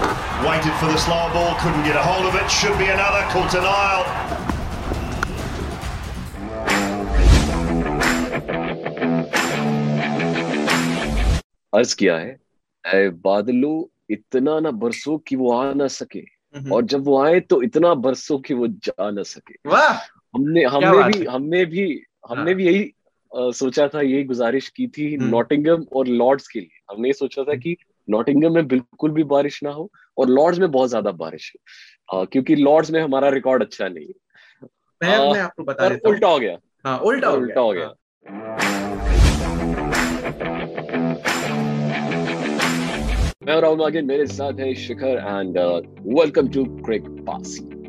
Waited for the slower ball, couldn't get a hold of it. Should be another. Caught an aisle. अर्ज़ किया है ऐ बादलों इतना ना बरसो कि वो आ ना सके और जब वो आए तो इतना बरसो कि वो जा ना सके वाह हमने हमने भी हमने भी हमने हाँ। भी यही अ, सोचा था यही गुजारिश की थी हम्म। नॉटिंगम और लॉर्ड्स के लिए हमने ये सोचा था कि नॉटिंगम में बिल्कुल भी बारिश ना हो और लॉर्ड्स में बहुत ज़्यादा बारिश हो। क्योंकि लॉर्ड्स में हमारा रिकॉर्ड अच्छा नहीं है। मैं आ, मैं आपको बता देता हूँ। उल्टा हो गया। हाँ उल्टा हो उल्टा हो गया। हाँ। मैं और राहुल मागिन मेरे साथ है शिखर एंड वेलकम टू क्रिक पासी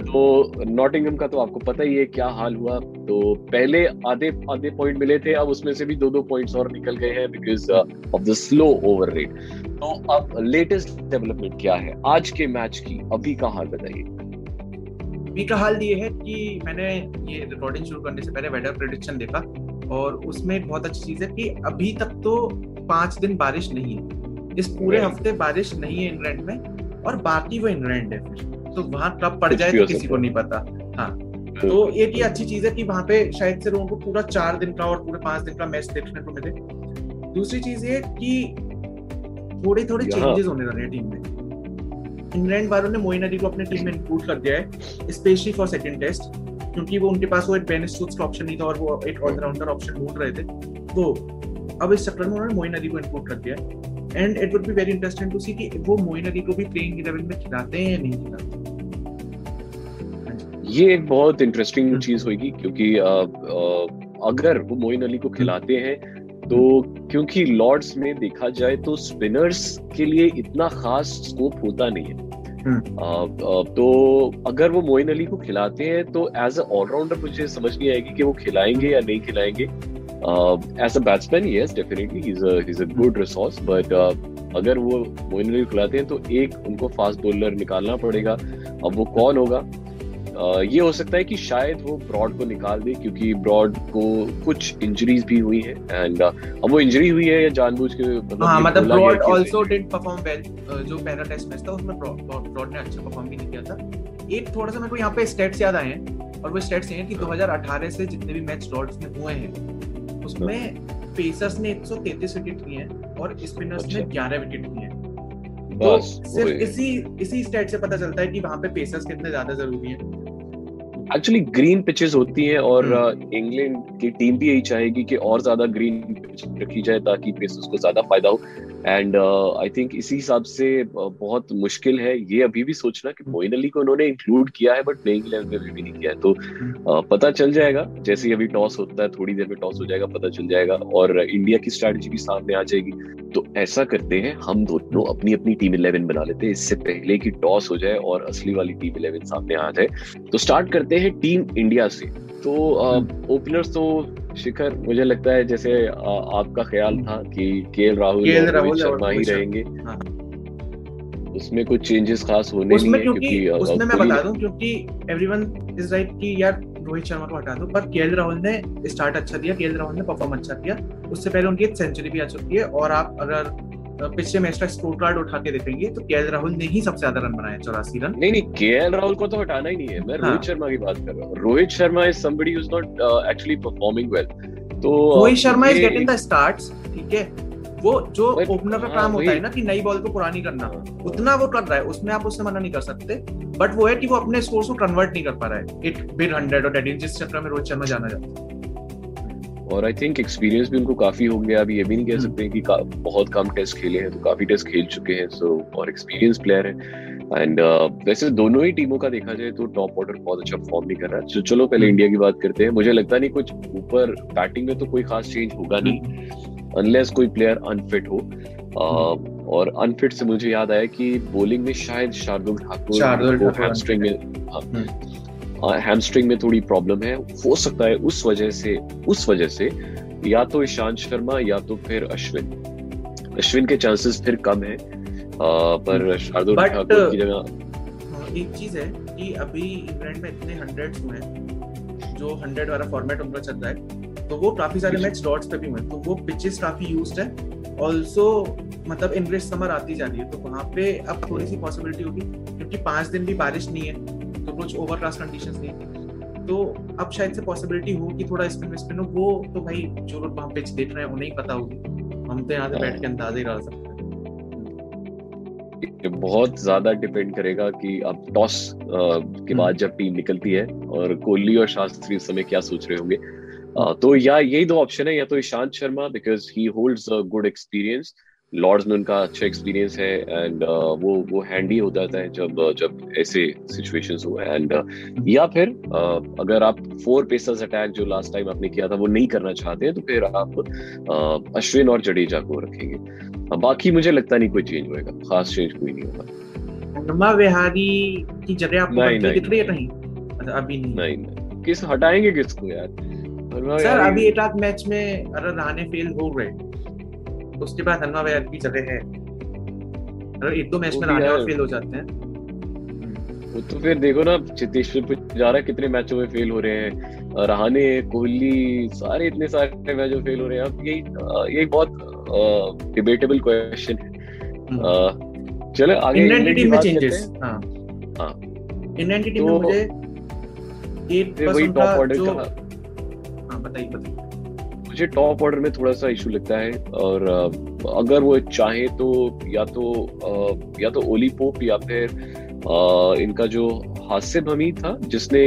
तो नॉटिंगम का तो आपको पता ही है क्या हाल हुआ। तो पहले आधे आधे पॉइंट मिले थे अब उसमें से भी दो दो पॉइंट्स और निकल गए हैं because of the slow over rate तो अब लेटेस्ट डेवलपमेंट क्या है? आज के मैच की अभी का हाल बताइए। अभी का हाल ये है कि मैंने ये रिकॉर्डिंग शुरू करने से पहले वेदर प्रेडिक्शन देखा और उसमें एक बहुत अच्छी चीज़ है कि अभी तक तो पाँच दिन बारिश नहीं है। इस पूरे हफ़्ते बारिश नहीं है इंग्लैंड में और बाकी वो इंग्लैंड है फिर। तो वहाँ कब पड़ जाए तो किसी को नहीं पता। हाँ तो एक ये अच्छी चीज़ है कि वहाँ पे शायद से लोगों को पूरा चार दिन का और पूरे पाँच दिन का मैच देखने को मिले। दूसरी चीज़ ये कि थोड़े थोड़े चेंजेस होने लगे हैं टीम में। इंग्लैंड वालों ने मोइन अली को अपने टीम में इंक्लूड कर दिया है स्पेशली फॉर सेकंड टेस्ट क्योंकि वो उनके पास वो एक बेन स्टोक्स का ऑप्शन नहीं था और वो एक ऑलराउंडर ऑप्शन ढूंढ रहे थे। तो अब इस चक्कर में उन्होंने मोइन अली को इंक्लूड कर दिया है। And it would be very interesting to see कि वो मोइन अली को भी प्लेइंग 11 में खिलाते हैं या नहीं खिलाते। ये एक बहुत इंटरेस्टिंग हम्म। चीज़ होगी क्योंकि अगर वो मोइन अली को खिलाते हैं तो क्योंकि लॉर्ड्स में देखा जाए तो स्पिनर्स के लिए इतना खास स्कोप होता नहीं है। हम्म। तो अगर वो मोइन अली को खिलाते हैं तो एज अ ऑलराउंडर मुझे समझ नहीं आएगी कि वो खिलाएँगे या नहीं खिलाएँगे। As a batsman yes definitely he is a good resource but अगर वो मोइन अली को खिलाते हैं तो एक उनको फास्ट बॉलर निकालना पड़ेगा। अब वो कौन होगा? ये हो सकता है कि शायद वो ब्रॉड को निकाल दे क्योंकि ब्रॉड को कुछ इंजरीज भी हुई है एंड अब वो इंजरी हुई है या जानबूझ के मतलब हाँ मतलब Broad also did perform well जो पहला टेस्ट मैच था उसमें ब्रॉड ने अच्छा परफॉर्म भी नहीं किया था। एक थोड़ा सा मेरे को यहाँ पे स्टेट्स याद आए हैं और वो स्टेट्स हैं कि 2018 से जितने भी मैच लॉर्ड्स में हुए हैं उसमें पेसर्स ने 133 विकेट लिए हैं और स्पिनर्स ने अच्छा। 11 विकेट लिए हैं। तो सिर्फ़ इसी इसी स्टेट से पता चलता है कि वहाँ पे पेसर्स कितने ज़्यादा ज़रूरी हैं। एक्चुअली ग्रीन पिचेस होती हैं और। इंग्लैंड की टीम भी यही चाहेगी कि और ज़्यादा ग्रीन पिच रखी जाए ताकि पेसर्स को ज़्यादा फ़ायदा हो। एंड आई थिंक इसी हिसाब से uh, बहुत मुश्किल है ये अभी भी सोचना कि मोइन अली को उन्होंने इंक्लूड किया है बट प्लेइंग इलेवन में भी नहीं किया है। तो uh, पता चल जाएगा जैसे ही अभी टॉस होता है थोड़ी देर में टॉस हो जाएगा पता चल जाएगा और इंडिया की स्ट्रैटेजी भी सामने आ जाएगी। तो ऐसा करते हैं हम दोनों अपनी अपनी टीम इलेवन बना लेते हैं। इससे पहले कि टॉस हो जाए और असली वाली टीम इलेवन सामने आ जाए। तो स्टार्ट करते हैं टीम इंडिया से। तो ओपनर्स तो शिखर मुझे लगता है जैसे अ, आपका ख्याल था कि केएल राहुल रोहित शर्मा ही रहेंगे। हाँ। उसमें कुछ चेंजेस खास होने उसमें नहीं है क्योंकि उसमें मैं बता दूँ क्योंकि एवरीवन इज़ राइट कि यार रोहित शर्मा को हटा दो पर केएल राहुल ने स्टार्ट अच्छा दिया केएल राहुल ने परफॉर्म अच्छा किया। उससे पहले उनकी एक सेंचुरी भी आ चुकी है और आप अगर पिछले मैच का स्कोर कार्ड उठा के देखेंगे। तो केएल राहुल ने ही सबसे ज़्यादा रन बनाए चौरासी रन। नहीं नहीं के राहुल को तो हटाना ही नहीं है। मैं हाँ। रोहित शर्मा की बात कर रहा हूँ। Rohit Sharma is somebody is not actually performing well तो Rohit Sharma is getting the starts ठीक है? वो जो ओपनर का हाँ, काम होता है ना कि नई बॉल को पुरानी करना हाँ, उतना वो कर रहा है। उसमें आप उससे मना नहीं कर सकते। बट वो है कि वो अपने स्कोर को कन्वर्ट नहीं कर पा रहा है। इट बिग हंड्रेड और डेट जिस चक्कर में रोहित शर्मा जाना जाता है। और आई थिंक एक्सपीरियंस भी उनको काफ़ी हो गया। अभी ये भी नहीं कह हम्म। सकते कि का- बहुत कम टेस्ट खेले हैं तो काफ़ी टेस्ट खेल चुके हैं सो और एक्सपीरियंस प्लेयर है। एंड वैसे दोनों ही टीमों का देखा जाए तो टॉप ऑर्डर बहुत अच्छा फॉर्म नहीं कर रहा है। तो चलो पहले हम्म। इंडिया की बात करते हैं। मुझे लगता नहीं कुछ ऊपर बैटिंग में तो कोई खास चेंज होगा नहीं अनलेस कोई प्लेयर अनफिट हो। Uh, और अनफिट से मुझे याद आया कि बॉलिंग में शायद शार्दुल ठाकुर शार्दुल को ठाकुर हैमस्ट्रिंग में हाँ, हम्म। हैमस्ट्रिंग में थोड़ी प्रॉब्लम है। हो सकता है उस वजह से उस वजह से या तो ईशांत शर्मा या तो फिर अश्विन। अश्विन के चांसेस फिर कम है। पर शार्दुल ठाकुर की जगह हाँ, एक चीज़ है कि अभी इंग्लैंड में इतने हंड्रेड हुए हैं जो हंड्रेड वाला फॉर्मेट उनका चल रहा है तो वो काफ़ी सारे मैच डॉट्स पे भी हुए तो वो पिचेस काफ़ी यूज्ड है। ऑल्सो मतलब इंग्लिश समर आती जा रही है तो वहाँ पे अब थोड़ी सी पॉसिबिलिटी होगी क्योंकि पाँच दिन भी बारिश नहीं है। तो कुछ ओवर क्लास कंडीशन नहीं है तो अब शायद से पॉसिबिलिटी हो कि थोड़ा स्पिन स्पिन हो। वो तो भाई जो लोग वहाँ पिच देख रहे हैं उन्हें ही पता होगी। हम तो यहाँ से बैठ के अंदाज़ा ही लगा सकते हैं। बहुत ज़्यादा डिपेंड करेगा कि अब टॉस के बाद जब टीम निकलती है और कोहली और शास्त्री उस समय क्या सोच रहे होंगे। तो या यही दो ऑप्शन है या तो Ishant Sharma because he holds a good experience Lord's में उनका अच्छा एक्सपीरियंस है एंड uh, वो वो हैंडी हो जाता है जब जब ऐसे सिचुएशंस हो एंड uh, या फिर uh, अगर आप फोर पेसर्स अटैक जो लास्ट टाइम आपने किया था वो नहीं करना चाहते हैं तो फिर आप uh, अश्विन और जडेजा को रखेंगे। uh, बाकी मुझे लगता नहीं कोई चेंज होएगा खास चेंज कोई नहीं होगा। नमा विहारी की जगह नहीं, कितनी नहीं। अच्छा अभी नहीं। नहीं, नहीं। किस हटाएँगे किसको यार? सर अभी एक मैच में अगर रहाने फेल हो गए। उसके बाद हन्ना वैर की जगह है। अगर एक दो मैच में रहाने और फेल हो जाते हैं। वो तो फिर देखो ना चितेश्वर पुजारा कितने मैचों में फेल हो रहे हैं। रहाने कोहली सारे इतने सारे मैचों में फेल हो रहे हैं। अब यही यही बहुत डिबेटेबल क्वेश्चन है। हम्म। चलो आगे इंडियन टीम में चेंजेस हाँ। हाँ। इंडियन की टीम में मुझे टॉप ऑर्डर का हाँ बताइए बताइए। मुझे टॉप ऑर्डर में थोड़ा सा इशू लगता है और अगर वो चाहे तो या तो या तो ओली पोप या फिर इनका जो हासिब हमीद था जिसने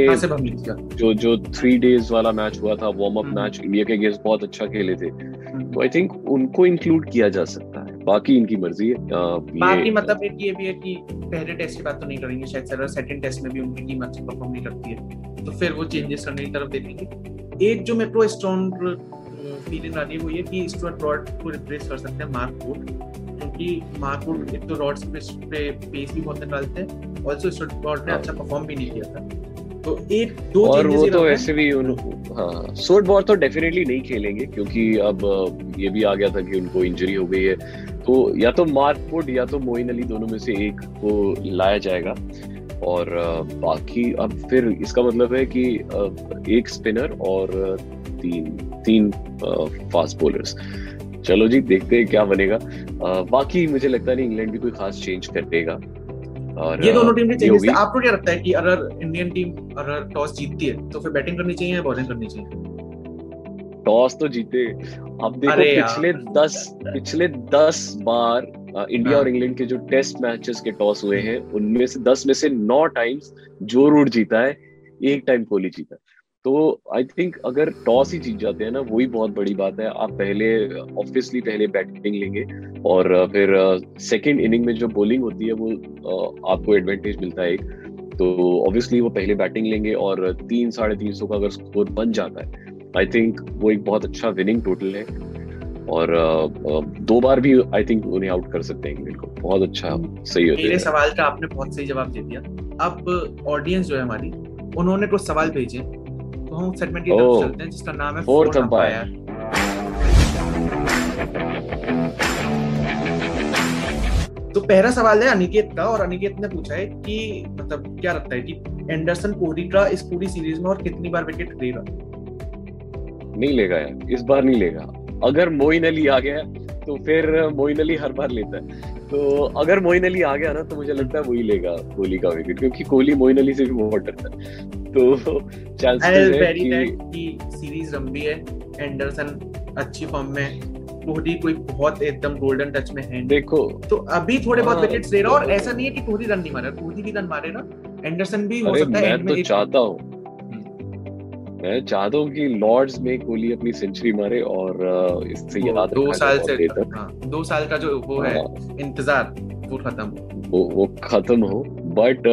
जो जो थ्री डेज़ वाला मैच हुआ था वार्म अप मैच इंडिया के अगेंस्ट बहुत अच्छा खेले थे। हम्म। तो आई थिंक उनको इंक्लूड किया जा सकता है। बाकी इनकी मर्ज़ी है। आ, बाकी मतलब एक ये भी है कि पहले टेस्ट की बात तो नहीं करेंगे शायद सर सेकंड टेस्ट में भी उनकी टीम अच्छी परफॉर्म नहीं करती है। तो फिर वो चेंजेस करने की तरफ़ देखेंगे। एक जो मेरे को स्ट्रॉन्ग फीलिंग आ रही है वो ये कि स्टुअर्ट ब्रॉड को रिप्लेस कर सकते हैं मार्क वुड क्योंकि मार्क वुड एक तो रॉड्स पे पेस भी बहुत निकालते हैं ऑल्सो स्टुअर्ट ब्रॉड ने अच्छा परफॉर्म भी नहीं किया था। तो एक दो और वो तो ऐसे भी उन हाँ सोट बॉल तो डेफिनेटली नहीं खेलेंगे क्योंकि अब ये भी आ गया था कि उनको इंजरी हो गई है। तो या तो मार्क वुड या तो मोइन अली दोनों में से एक को लाया जाएगा। और बाकी अब फिर इसका मतलब है कि एक स्पिनर और तीन तीन फास्ट बॉलर्स। चलो जी देखते हैं क्या बनेगा। बाकी मुझे लगता नहीं इंग्लैंड भी कोई खास चेंज करेगा और ये दोनों टीम के चेंजेस आपको क्या लगता है कि अगर इंडियन टीम अगर टॉस जीतती है तो फिर बैटिंग करनी चाहिए या बॉलिंग करनी चाहिए? टॉस तो जीते। अब देखो पिछले दस पिछले दस बार इंडिया और इंग्लैंड के जो टेस्ट मैचेस के टॉस हुए हैं उनमें से दस में से नौ टाइम्स जो रूट जीता है एक टाइम कोहली जीता है। तो आई थिंक अगर टॉस ही जीत जाते हैं ना वही बहुत बड़ी बात है। आप पहले ऑब्वियसली पहले बैटिंग लेंगे और फिर सेकंड इनिंग में जो बॉलिंग होती है वो आपको एडवांटेज मिलता है एक। तो ऑब्वियसली वो पहले बैटिंग लेंगे और तीन साढ़े तीन सौ का अगर स्कोर बन जाता है आई थिंक वो एक बहुत अच्छा विनिंग टोटल है। और दो बार भी आई थिंक उन्हें आउट कर सकते हैं इंग्लैंड को। बहुत अच्छा सही होता है। सवाल का आपने बहुत सही जवाब दे दिया। अब ऑडियंस जो है हमारी उन्होंने कुछ सवाल भेजे तो हम सेगमेंट की तरफ़ चलते हैं जिसका नाम है फोर्थ अंपायर तो पहला सवाल है अनिकेत का और अनिकेत ने पूछा है कि मतलब क्या लगता है कि एंडरसन कोहली का इस पूरी सीरीज़ में और कितनी बार विकेट लेगा नहीं लेगा यार इस बार नहीं लेगा। अगर मोइन अली आ गया तो फिर मोइन अली हर बार लेता है। तो अगर मोइन अली आ गया ना तो मुझे लगता है वही लेगा कोहली का विकेट क्योंकि कोहली मोइन अली से भी बहुत डरता है। तो चांसेस है कि, सीरीज़ लंबी है एंडरसन अच्छी फॉर्म में कोहली कोई बहुत एकदम गोल्डन टच में है देखो तो अभी थोड़े बहुत विकेट्स ले रहा और ऐसा नहीं है कि कोहली रन नहीं मारा कोहली भी रन मारे ना एंडरसन भी हो सकता है मैं तो चाहता हूँ। मैं चाहता हूँ कि लॉर्ड्स में कोहली अपनी सेंचुरी मारे और इससे दो साल से हाँ, दो साल का जो वो है हाँ। इंतज़ार वो खत्म। वो वो खत्म हो बट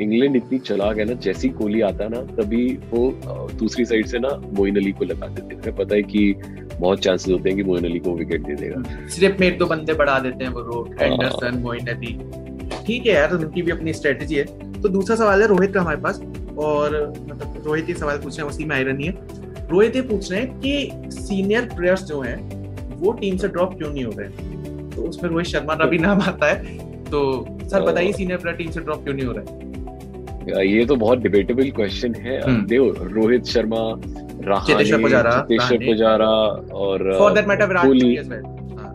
इंग्लैंड इतनी चला गया ना जैसी कोहली आता ना तभी वो दूसरी साइड से ना मोइन अली को लगा देते हैं। पता है कि बहुत चांसेस होते हैं कि मोइन अली को विकेट दे देगा। सिर्फ़ में एक दो बंदे बढ़ा देते हैं वो रोड एंडरसन मोइन अली। ठीक है यार तो उनकी भी अपनी स्ट्रेटेजी है। तो दूसरा सवाल है रोहित का हमारे पास। और मतलब रोहित ये सवाल पूछ रहे हैं उसी में आयरन है रोहित ये पूछ रहे हैं कि सीनियर प्लेयर्स जो हैं वो टीम से ड्रॉप क्यों नहीं हो रहे? तो उसमें रोहित शर्मा का भी नाम आता है। तो सर बताइए सीनियर प्लेयर टीम से ड्रॉप क्यों नहीं हो रहा? है ये तो बहुत डिबेटेबल क्वेश्चन है। हम्म। देखो रोहित शर्मा चेतेश्वर पुजारा, चेतेश्वर पुजारा और for that matter Virat Kohli. हाँ,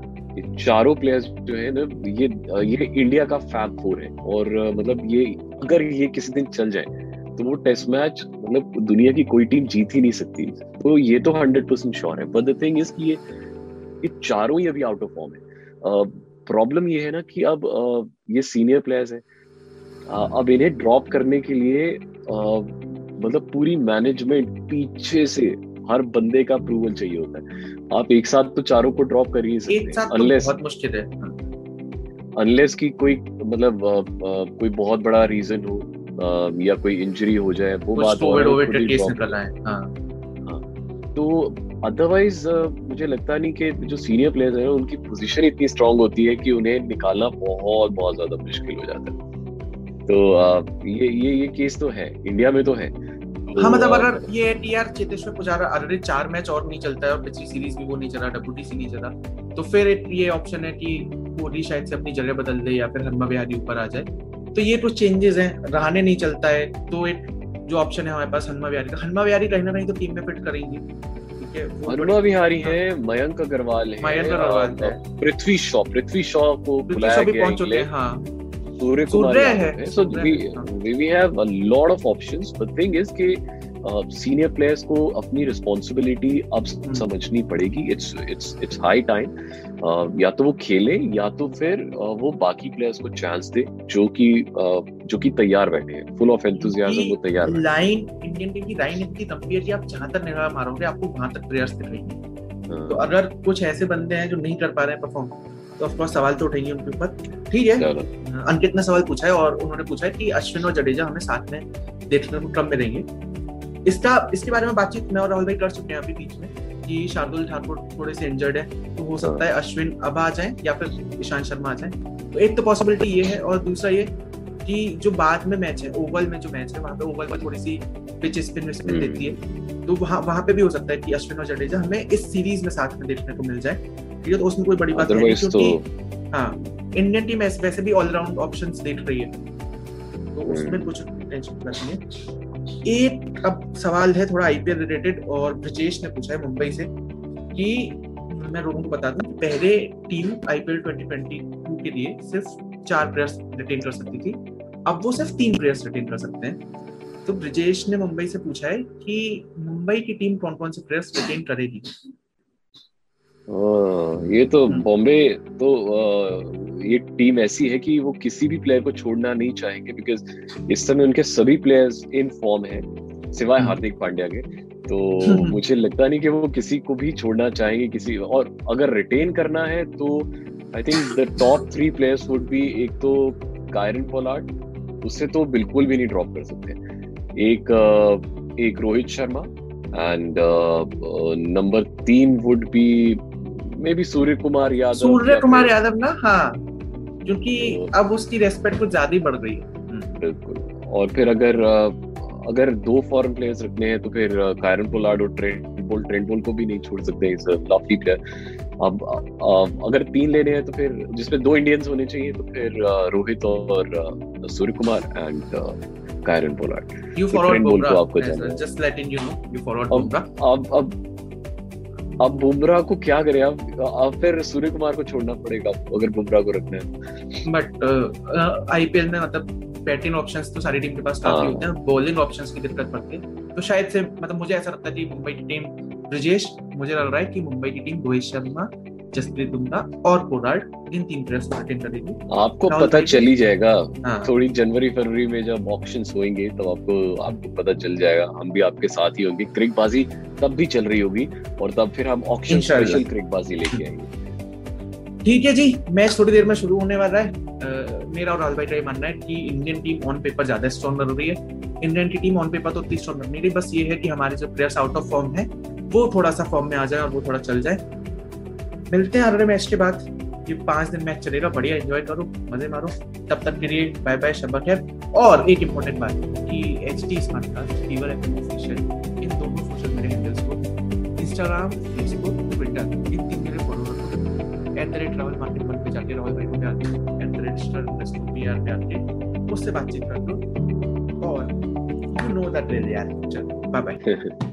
चारों प्लेयर्स जो है ना ये ये इंडिया का फैब फोर है। और मतलब ये अगर ये किसी दिन चल जाए तो वो टेस्ट मैच मतलब दुनिया की कोई टीम जीत ही नहीं सकती। तो ये तो हंड्रेड परसेंट श्योर है। बट द थिंग इज़ कि ये ये चारों ही अभी आउट ऑफ़ फॉर्म है। प्रॉब्लम ये है ना कि अब ये सीनियर प्लेयर्स हैं। अब इन्हें ड्रॉप करने के लिए मतलब पूरी मैनेजमेंट पीछे से हर बंदे का अप्रूवल चाहिए होता है। आप एक साथ तो चारों को ड्रॉप कर ही सकते। तो अनलेस बहुत मुश्किल है। अनलेस की कोई मतलब कोई बहुत बड़ा रीजन हो। या कोई इंजरी हो जाए वो बात कोविड है, ही केस drop निकला हाँ तो अदरवाइज़ मुझे लगता नहीं कि जो सीनियर प्लेयर्स हैं उनकी पोजीशन इतनी स्ट्रांग होती है कि उन्हें निकालना बहुत बहुत ज़्यादा मुश्किल हो जाता है। तो ये ये ये केस तो है इंडिया में तो है। तो, हाँ मतलब अगर ये यार चेतेश्वर पुजारा ऑलरेडी चार मैच और नहीं चलता है और पिछली सीरीज़ भी वो नहीं चला डब्ल्यूटीसी नहीं चला तो फिर ये ऑप्शन है कि कोहली शायद से अपनी जगह बदल दे या फिर हनुमा विहारी ऊपर आ जाए। तो ये कुछ चेंजेस हैं रहने नहीं चलता है तो एक जो ऑप्शन है हमारे पास हनुमा विहारी का। हनुमा विहारी कहीं ना कहीं तो टीम में फिट करेंगी। है हनुमा विहारी है मयंक अग्रवाल है मयंक अग्रवाल है। पृथ्वी शॉ पृथ्वी शॉ को बुलाया गया पहुँच चुके इंग्लैंड। हैं। हाँ सूर्य कुमार है, है। So we have a we we have a lot of options but thing is कि सीनियर प्लेयर्स को अपनी रिस्पॉन्सिबिलिटी अब हम्म। समझनी पड़ेगी। It's it's it's high time या तो वो खेले या तो फिर uh, वो बाकी प्लेयर्स को चांस दे जो कि uh, जो कि तैयार बैठे हैं। फुल ऑफ़ एंथुजियाज्म वो तैयार लाइन इंडियन टीम की लाइन इतनी लंबी है कि आप जहाँ तक निगाह मारोगे आपको वहाँ तक प्लेयर्स दिखेंगे। हैं। तो अगर कुछ ऐसे बंदे हैं जो नहीं कर पा रहे हैं परफॉर्म तो ऑफकोर्स सवाल तो उठेंगे उनके ऊपर। ठीक है अंकित ने सवाल पूछा है और उन्होंने पूछा है कि अश्विन और जडेजा हमें साथ में देखने को कब मिलेंगे? इसका इसके बारे में बातचीत मैं और राहुल भाई कर चुके हैं अभी बीच में कि शार्दुल ठाकुर थोड़े से इंजर्ड है तो हो सकता है अश्विन अब आ जाए या फिर ईशांत शर्मा आ जाए। तो एक तो पॉसिबिलिटी ये है और दूसरा ये कि जो बाद में मैच है ओवल में जो मैच है वहाँ पे ओवल पर थोड़ी सी पिच स्पिन स्पिन। देती है। तो वहाँ वहाँ पे भी हो सकता है कि अश्विन और जडेजा हमें इस सीरीज़ में साथ में देखने को मिल जाए। ठीक है तो उसमें कोई बड़ी बात नहीं अदरवाइज़ तो क्योंकि हाँ इंडियन टीम वैसे भी ऑलराउंड ऑप्शन देख रही है। तो उसमें हम्म। कुछ टेंशन नहीं है। एक अब सवाल है थोड़ा आईपीएल रिलेटेड और ब्रजेश ने पूछा है मुंबई से कि मैं लोगों को बता दूँ पहले टीम आईपीएल 2022 के लिए सिर्फ़ चार प्लेयर्स रिटेन कर सकती थी। अब वो सिर्फ़ तीन प्लेयर्स रिटेन कर सकते हैं। तो ब्रजेश ने मुंबई से पूछा है कि मुंबई की टीम कौन कौन से प्लेयर्स रिटेन करेगी? ये तो हम्म। बॉम्बे तो ये टीम ऐसी है कि वो किसी भी प्लेयर को छोड़ना नहीं चाहेंगे बिकॉज़ इस समय उनके सभी प्लेयर्स इन फॉर्म है सिवाय हम्म। हार्दिक पांड्या के तो। मुझे लगता नहीं कि वो किसी को भी छोड़ना चाहेंगे किसी और अगर रिटेन करना है तो I think the top three players would be एक तो कायरन पोलार्ड उससे तो बिल्कुल भी नहीं ड्रॉप कर सकते एक एक रोहित शर्मा एंड नंबर तीन would be maybe Surya Kumar Yadav Surya Kumar Yadav ना हाँ क्योंकि अब उसकी रेस्पेक्ट कुछ ज़्यादा ही बढ़ गई है। बिल्कुल। और फिर अगर अगर दो फॉरेन प्लेयर्स रखने हैं तो फिर कायरन पोलार्ड और ट्रेंट बोल ट्रेंट बोल को भी नहीं छोड़ सकते इस लॉफ्टी प्लेयर अब अगर तीन लेने हैं तो फिर जिसमें दो इंडियंस होने चाहिए तो फिर रोहित और Surya Kumar and Kieron Pollard you forward को आपको जाना just letting you know you forward Bumrah अब अब अब बुमराह को क्या करें? अब अब फिर सूर्य कुमार को छोड़ना पड़ेगा अगर बुमराह को रखना है। बट आईपीएल में मतलब बैटिंग ऑप्शंस तो सारी टीम के पास काफ़ी हाँ। होते हैं। बॉलिंग ऑप्शंस की दिक्कत पड़ती है। तो शायद से मतलब मुझे ऐसा लगता है कि मुंबई की टीम ब्रजेश मुझे लग रहा है कि मुंबई की टीम रोहित शर्मा जसप्रीत बुमराह और पोलार्ड इन तीन प्लेयर्स को रिटेन करेगी। आपको पता चल ही जाएगा। हाँ। थोड़ी जनवरी फरवरी में जब ऑप्शंस होंगे तब आपको आपको पता चल जाएगा। हम भी आपके साथ ही होंगे। क्रिकबाजी तब भी चल रही होगी और तब फिर हम ऑप्शन स्पेशल क्रिकबाजी लेके आएँगे। ठीक है जी मैच थोड़ी देर में शुरू होने वाला है। अ, मेरा और राहुल भाई का ये मानना है कि इंडियन टीम ऑन पेपर ज़्यादा स्ट्रॉन्ग लग रही है। इंडियन की टीम ऑन पेपर तो उतनी स्ट्रॉन्ग लग नहीं रही। बस ये है कि हमारे जो प्लेयर्स आउट ऑफ़ फॉर्म है वो थोड़ा सा फॉर्म में आ जाए और वो थोड़ा चल जाए। मिलते हैं अगले मैच के बाद। ये पाँच दिन मैच चलेगा, बढ़िया एंजॉय करो, मज़े मारो। तब तक के लिए बाय बाय शब्बा खैर। और एक इम्पोर्टेंट बात कि H T smart cast fever F official इन दोनों सोशल मीडिया हैंडल्स को इंस्टाग्राम फेसबुक ट्विटर इन तीन मेरे फॉलो रखो at the rate travel market पर पे जाके रॉयल भाई को पे आके at the rate star B R पे आके उससे बातचीत कर लो और यू नो दैट रियल यार चल bye bye